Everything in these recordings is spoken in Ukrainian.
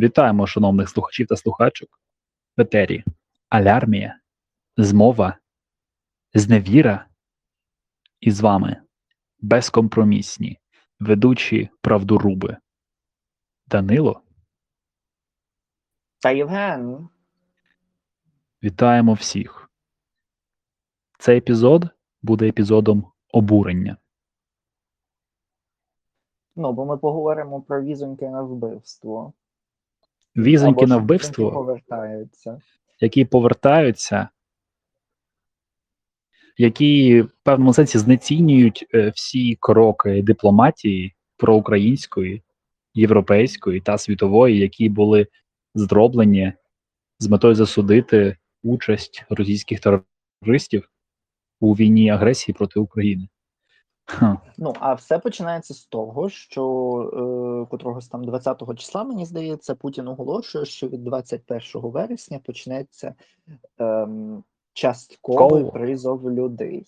Вітаємо шановних слухачів та слухачок. В етері Алярмія, Змова, Зневіра. І з вами безкомпромісні ведучі правдоруби Данило. Та Євген. Вітаємо всіх. Цей епізод буде епізодом обурення. Ну, бо ми поговоримо про візоньки на вбивство. Візоньки на вбивство, повертаються. які повертаються, які в певному сенсі знецінюють е, всі кроки дипломатії проукраїнської, європейської та світової, які були зроблені з метою засудити участь російських терористів у війні агресії проти України. Ну, а все починається з того, що е, котрогось там 20-го числа, мені здається, Путін оголошує, що від 21 вересня почнеться ем, частковий Кол. призов людей.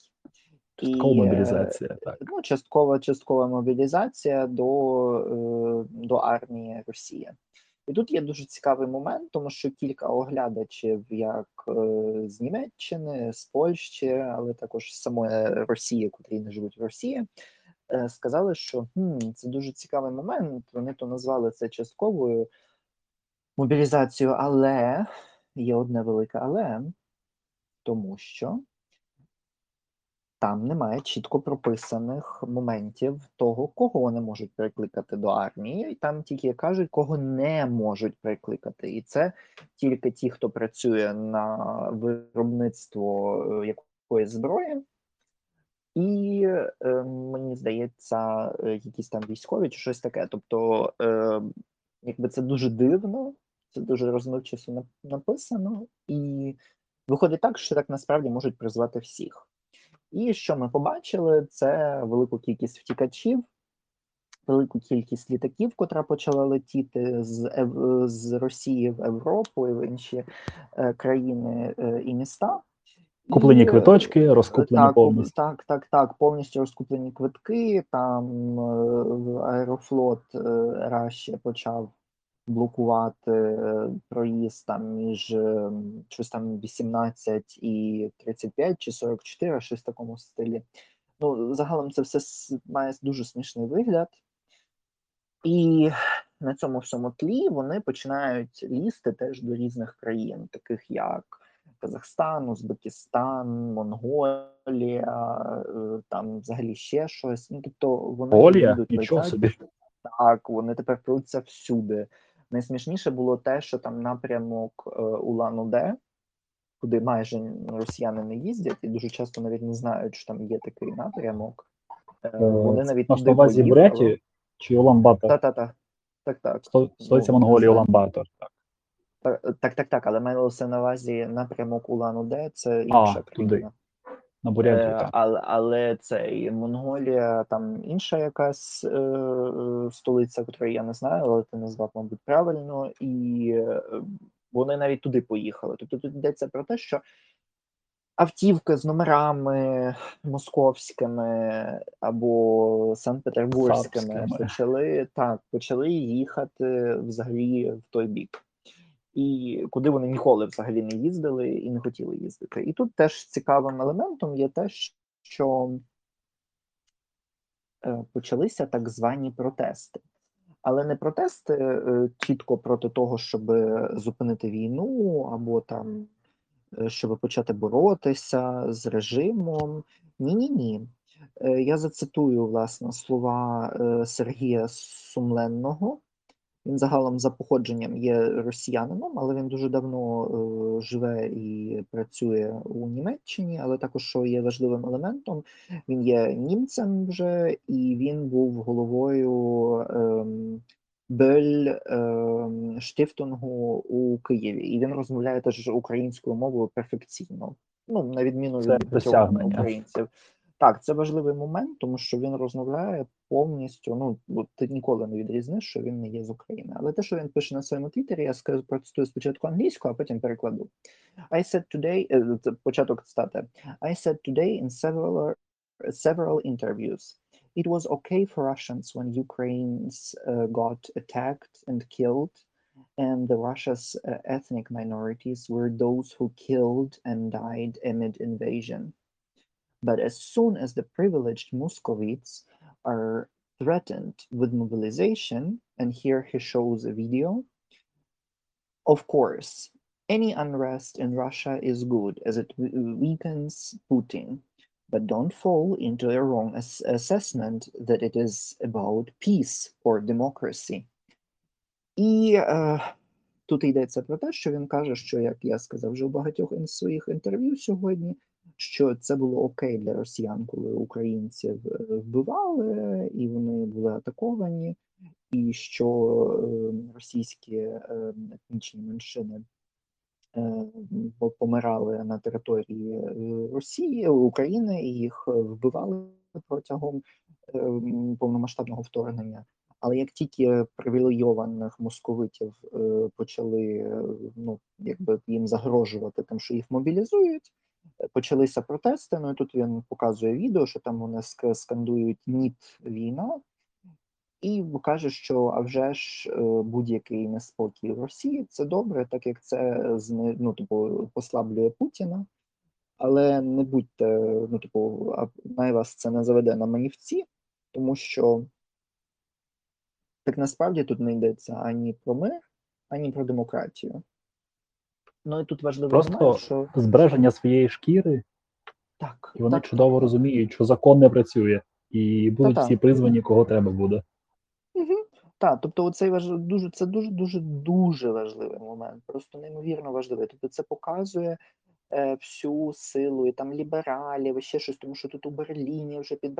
Часткова е, мобілізація, так. Ну, часткова, часткова мобілізація до, е, до армії Росії. І тут є дуже цікавий момент, тому що кілька оглядачів, як е, з Німеччини, з Польщі, але також з самої Росії, котрі не живуть в Росії, е, сказали, що хм, це дуже цікавий момент. Вони то назвали це частковою мобілізацією, але є одне велике але, тому що там немає чітко прописаних моментів того, кого вони можуть прикликати до армії, і там тільки кажуть, кого не можуть прикликати. І це тільки ті, хто працює на виробництво е, якоїсь зброї, і е, мені здається, е, якісь там військові чи щось таке. Тобто, е, якби це дуже дивно, це дуже розмивчасто написано, і виходить так, що так насправді можуть призвати всіх. І що ми побачили, це велику кількість втікачів, велику кількість літаків, котра почала летіти з, з Росії в Європу і в інші е, країни е, і міста. Куплені е, квиточки, розкуплені так, повністю. Так, так, так, повністю розкуплені квитки. Там Аерофлот Раші почав блокувати е, проїзд там між е, щось там 18 і 35 чи 44, щось в такому стилі. Ну, загалом це все має дуже смішний вигляд. І на цьому всьому тлі вони починають лізти теж до різних країн, таких як Казахстан, Узбекистан, Монголія, е, там взагалі ще щось. Ну, тобто вони Нічого летять. собі. Так, вони тепер пруться всюди. Найсмішніше було те, що там напрямок е, Улан-Удэ, куди майже росіяни не їздять, і дуже часто навіть не знають, що там є такий напрямок. Е, вони навіть Наш туди на увазі поїхали. Буреті чи Уламбатор? Та-та-та. Так, так. Сто- Столиця Ну, Монголії. Уламбатор. Так. Так, так, так, але малося на увазі напрямок Улан-Удэ, це інша туди, країна. На Бурятію, Е, так. але, але це і Монголія, там інша якась е, е, столиця, якої я не знаю, але ти назвав, мабуть, правильно, і е, вони навіть туди поїхали. Тобто тут йдеться про те, що автівки з номерами московськими або санкт-петербурзькими почали так, почали їхати взагалі в той бік. І куди вони ніколи взагалі не їздили і не хотіли їздити. І тут теж цікавим елементом є те, що е, почалися так звані протести. Але не протести е, чітко проти того, щоб зупинити війну, або там е, щоб почати боротися з режимом. Ні, ні, ні. Я зацитую власне слова Сергія Сумленного. Він загалом за походженням є росіянином, але він дуже давно е, живе і працює у Німеччині. Але також що є важливим елементом, він є німцем вже, і він був головою ем, Бель ем, Штифтингу у Києві. І він розмовляє теж українською мовою перфекційно. Ну, на відміну від українців. Так, це важливий момент, тому що він розмовляє повністю. Ну бо ти ніколи не відрізниш, що він не є з України. Але те, що він пише на своєму твіттері, я скажу процитую спочатку англійською, а потім перекладу. I said today, е, це початок цитати. I said today in several several interviews. It was okay for Russians when Ukrainians uh, got attacked and killed and the Russia's uh, ethnic minorities were those who killed and died amid invasion. But as soon as the privileged Muscovites are threatened with mobilization, and here he shows a video, of course, any unrest in Russia is good as it we- weakens Putin. But don't fall into a wrong ass- assessment that it is about peace or democracy. І е, тут йдеться про те, що він каже, що як я сказав вже у багатьох ін- своїх інтерв'ю сьогодні, що це було окей для росіян, коли українців е, вбивали і вони були атаковані, і що е, російські е, етнічні меншини е, помирали на території е, Росії, України, і їх вбивали протягом повномасштабного вторгнення. Але як тільки привілейованих московитів е, почали ну, якби їм загрожувати тим, що їх мобілізують, почалися протести. Ну і тут він показує відео, що там вони скандують ніт війна, і каже, що а вже ж е, будь-який неспокій в Росії це добре, так як це ну, типу, послаблює Путіна. Але не будьте, ну, типу, най вас це не заведе на манівці, тому що так насправді тут не йдеться ані про мир, ані про демократію. Ну і тут важливий Просто момент, що Збереження своєї шкіри, так, і вони так, чудово розуміють, що закон не працює, і будуть Та-та. всі призвані, кого треба буде. Угу. Так, тобто, оцей важ... дуже це дуже дуже дуже важливий момент, просто неймовірно важливий. Тобто, це показує е, всю силу і там лібералів, і ще щось, тому що тут у Берліні вже під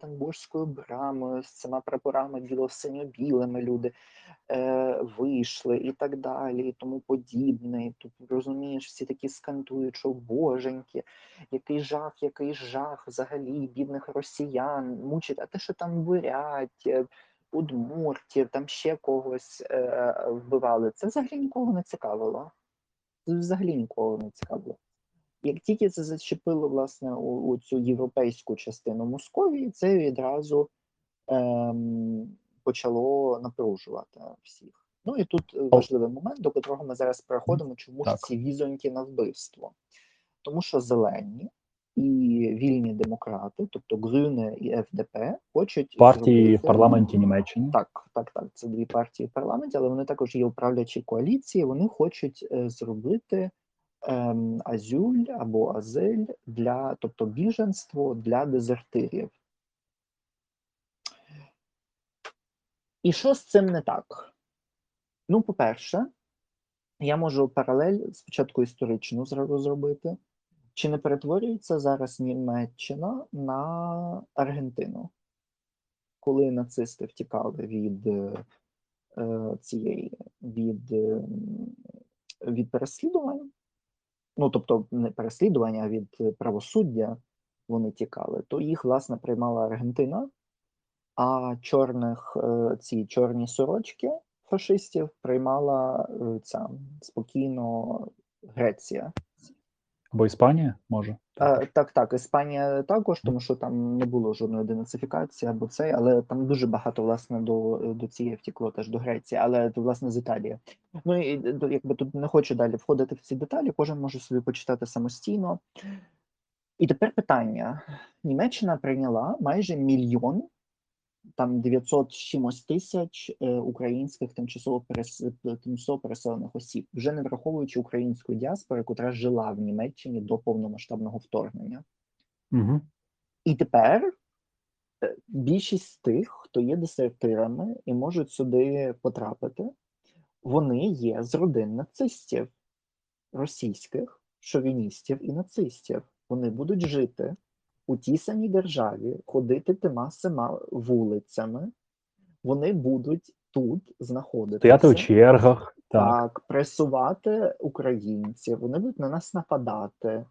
Бранденбурзькою брамою з цими прапорами біло-синьо-білими люди е, вийшли і так далі, і тому подібне. Тут розумієш, всі такі скандують, що боженьки, який жах, який жах взагалі бідних росіян мучить, а те, що там бурять, е, удмуртів, там ще когось е, вбивали, це взагалі нікого не цікавило. Це взагалі нікого не цікавило. Як тільки це зачепило власне у, у цю європейську частину Московії, це відразу ем, почало напружувати всіх. Ну і тут важливий момент, до котрого ми зараз переходимо, чому ж ці візоньки на вбивство. Тому що зелені і вільні демократи, тобто Грюне і ФДП, хочуть Партії в парламенті Німеччини. так, так, так. Це дві партії в парламенті, але вони також є у правлячій коаліції. Вони хочуть е, зробити азюль або азель для, тобто біженство для дезертирів. І що з цим не так? Ну, по-перше, я можу паралель спочатку історичну зробити. Чи не перетворюється зараз Німеччина на Аргентину? Коли нацисти втікали від е, цієї від, е, від переслідувань, ну тобто не переслідування, від е, правосуддя вони тікали, то їх власне приймала Аргентина, а чорних е, ці чорні сорочки фашистів приймала е, ця спокійно Греція. Або Іспанія може. Е, так, так, Іспанія також, тому що там не було жодної денацифікації або це, але там дуже багато власне до, до цієї втікло теж до Греції, але власне з Італії. Ну і якби тут не хочу далі входити в ці деталі, кожен може собі почитати самостійно. І тепер питання: Німеччина прийняла майже мільйон, там 900 з чимось тисяч е, українських тимчасово перес... тимчасово переселених осіб, вже не враховуючи українську діаспору, яка жила в Німеччині до повномасштабного вторгнення. Угу. І тепер е, більшість тих, хто є десертирами і можуть сюди потрапити, вони є з родин нацистів, російських шовіністів і нацистів. Вони будуть жити у тій самій державі, ходити тима сама вулицями. Вони будуть тут знаходитися. Стояти у чергах. Так. Так, пресувати українців, вони будуть на нас нападати,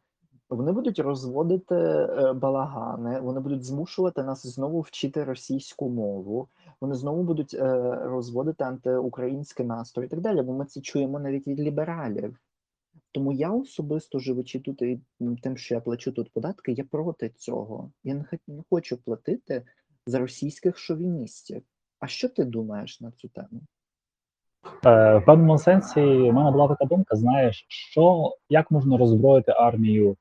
вони будуть розводити е, балагани, вони будуть змушувати нас знову вчити російську мову, вони знову будуть е, розводити антиукраїнський настрій і так далі. Бо ми це чуємо навіть від лібералів. Тому я особисто живучи тут і тим, що я плачу тут податки, я проти цього. Я не, хочу платити за російських шовіністів. А що ти думаєш на цю тему? Е, в певному сенсі в мене була така думка: знаєш, що як можна роззброїти армію,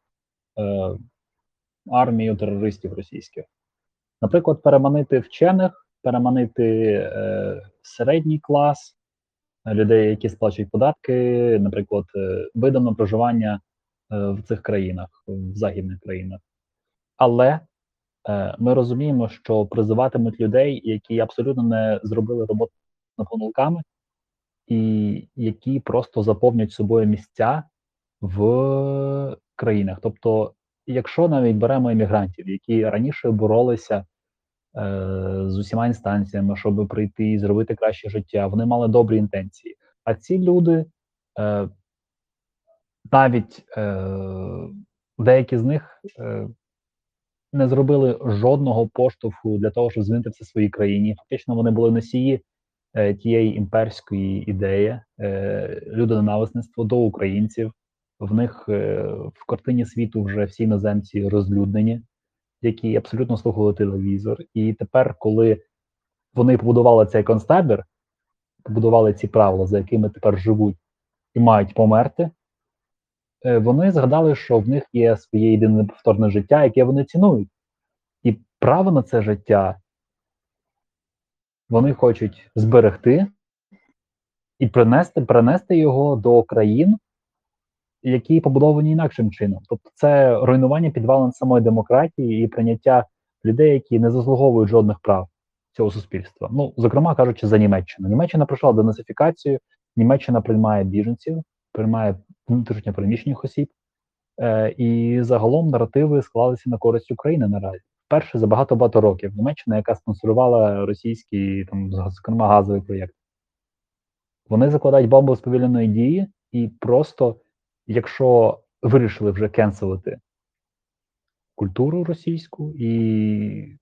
е, армію терористів російських? Наприклад, переманити вчених, переманити е, середній клас, людей, які сплачують податки, наприклад, е, видано проживання е, в цих країнах, в західних країнах. Але е, ми розуміємо, що призиватимуть людей, які абсолютно не зробили роботу помилками, і які просто заповнять собою місця в країнах. Тобто, якщо навіть беремо іммігрантів, які раніше боролися з усіма інстанціями, щоб прийти і зробити краще життя, вони мали добрі інтенції. А ці люди, е, навіть е, деякі з них е, не зробили жодного поштовху для того, щоб змінити все в своїй країні. Фактично, вони були носії е, тієї імперської ідеї, е, людоненависництво до українців. В них е, в картині світу вже всі іноземці розлюднені, які абсолютно слухали телевізор. І тепер, коли вони побудували цей концтабір, побудували ці правила, за якими тепер живуть і мають померти, е, вони згадали, що в них є своє єдине повторне життя, яке вони цінують. І право на це життя вони хочуть зберегти і принести, принести його до країн, які побудовані інакшим чином. Тобто, це руйнування підвалин самої демократії і прийняття людей, які не заслуговують жодних прав цього суспільства. Ну, зокрема кажучи, за Німеччину. Німеччина пройшла денацифікацію, Німеччина приймає біженців, приймає внутрішньо переміщених осіб, е, і загалом наративи склалися на користь України наразі. Вперше за багато багато років Німеччина, яка спонсорувала російський там, зокрема газовий проєкт. Вони закладають бомбу з повільної дії, і просто, якщо вирішили вже кенселити культуру російську і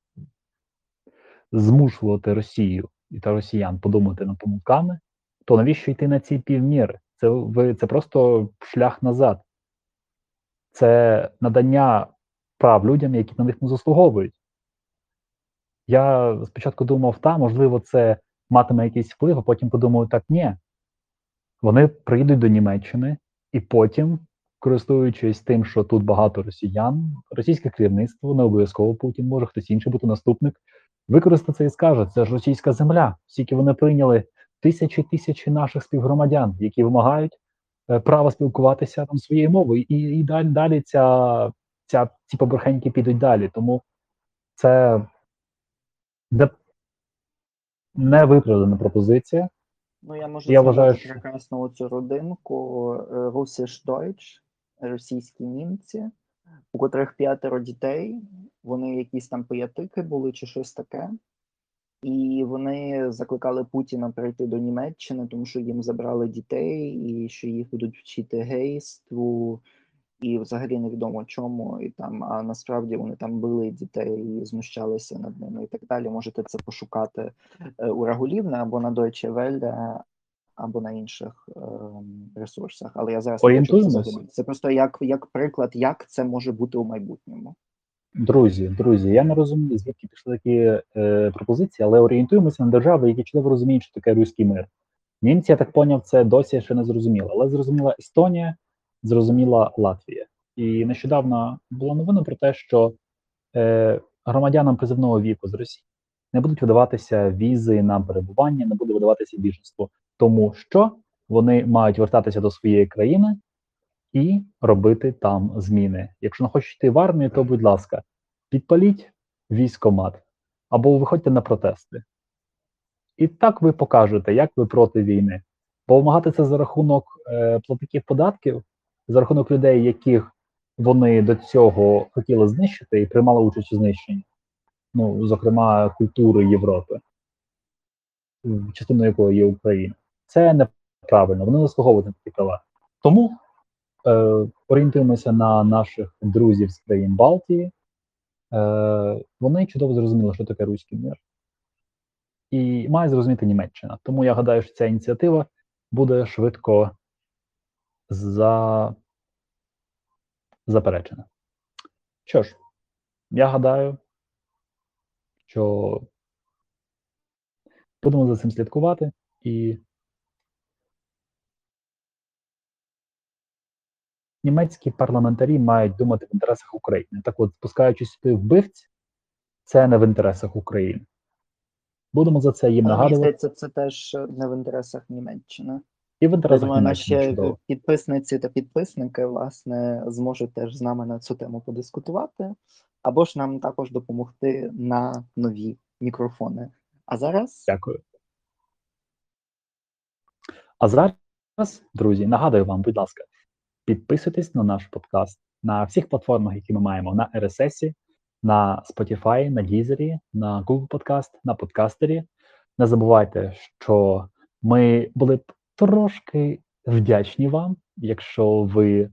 змушувати Росію і та росіян подумати над помилками, то навіщо йти на ці півміри? Це ви це просто шлях назад, це надання прав людям, які на них не заслуговують. Я спочатку думав, та, можливо, це матиме якийсь вплив, а потім подумав, так, ні. Вони приїдуть до Німеччини і потім, користуючись тим, що тут багато росіян, російське керівництво, не обов'язково Путін, може хтось інший бути наступник, використає і скаже: це ж російська земля, оскільки вони прийняли тисячі тисячі наших співгромадян, які вимагають е, права спілкуватися там своєю мовою, і і далі далі ця, ця, ці побрехеньки підуть далі. Тому це де невиправдана пропозиція. Ну, я можу Я вважаю, що- прекрасно цю родинку е, Russisch Deutsch, російські німці, у котрих п'ятеро дітей, вони якісь там пиятики були чи щось таке. І вони закликали Путіна прийти до Німеччини, тому що їм забрали дітей, і що їх будуть вчити гейству, і взагалі невідомо чому. І там, а насправді вони там били дітей і знущалися над ними і так далі. Можете це пошукати е, у Рагулівна або на Deutsche Welle, або на інших ем, ресурсах. Але я зараз хочу це Це просто як, як приклад, як це може бути у майбутньому. Друзі, друзі, я не розумію, звідки пішли такі е, пропозиції, але орієнтуємося на держави, які чудово розуміють, що таке руський мир. Німці, я так поняв, це досі ще не зрозуміло. Але зрозуміла Естонія, зрозуміла Латвія. І нещодавно була новина про те, що е, громадянам призивного віку з Росії не будуть видаватися візи на перебування, не буде видаватися біженство, тому що вони мають вертатися до своєї країни і робити там зміни. Якщо не хочете йти в армію, то будь ласка, підпаліть військомат або виходьте на протести. І так ви покажете, як ви проти війни. Бо вимагати це за рахунок е, платників податків, за рахунок людей, яких вони до цього хотіли знищити і приймали участь у знищенні, ну, зокрема, культури Європи, частиною якої є Україна. Це неправильно, вони заслуговують на такі права. Тому е, орієнтуємося на наших друзів з країн Балтії. Е, вони чудово зрозуміли, що таке руський мир. І має зрозуміти Німеччина. Тому я гадаю, що ця ініціатива буде швидко за... заперечена. Що ж, я гадаю, що будемо за цим слідкувати і. Німецькі парламентарі мають думати в інтересах України. Так от, спускаючись сюди вбивць, це не в інтересах України. Будемо за це їм нагадувати. Здається, це теж не в інтересах Німеччини. І в Я думаю, наші чудово. підписниці та підписники власне зможуть теж з нами на цю тему подискутувати, або ж нам також допомогти на нові мікрофони. А зараз Дякую. А зараз, друзі, нагадую вам, будь ласка, підписуйтесь на наш подкаст на всіх платформах, які ми маємо: на RSS, на Spotify, на Deezer, на Google Podcast, на подкастері. Не забувайте, що ми були б трошки вдячні вам, якщо ви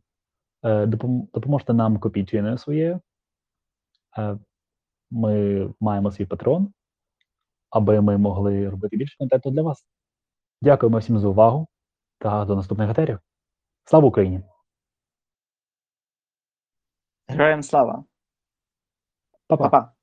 е, допом- допоможете нам копійчиною своєю. Е, ми маємо свій патрон, аби ми могли робити більше контенту для вас. Дякуємо всім за увагу та до наступних етерів. Слава Україні! героям слава! Па-па!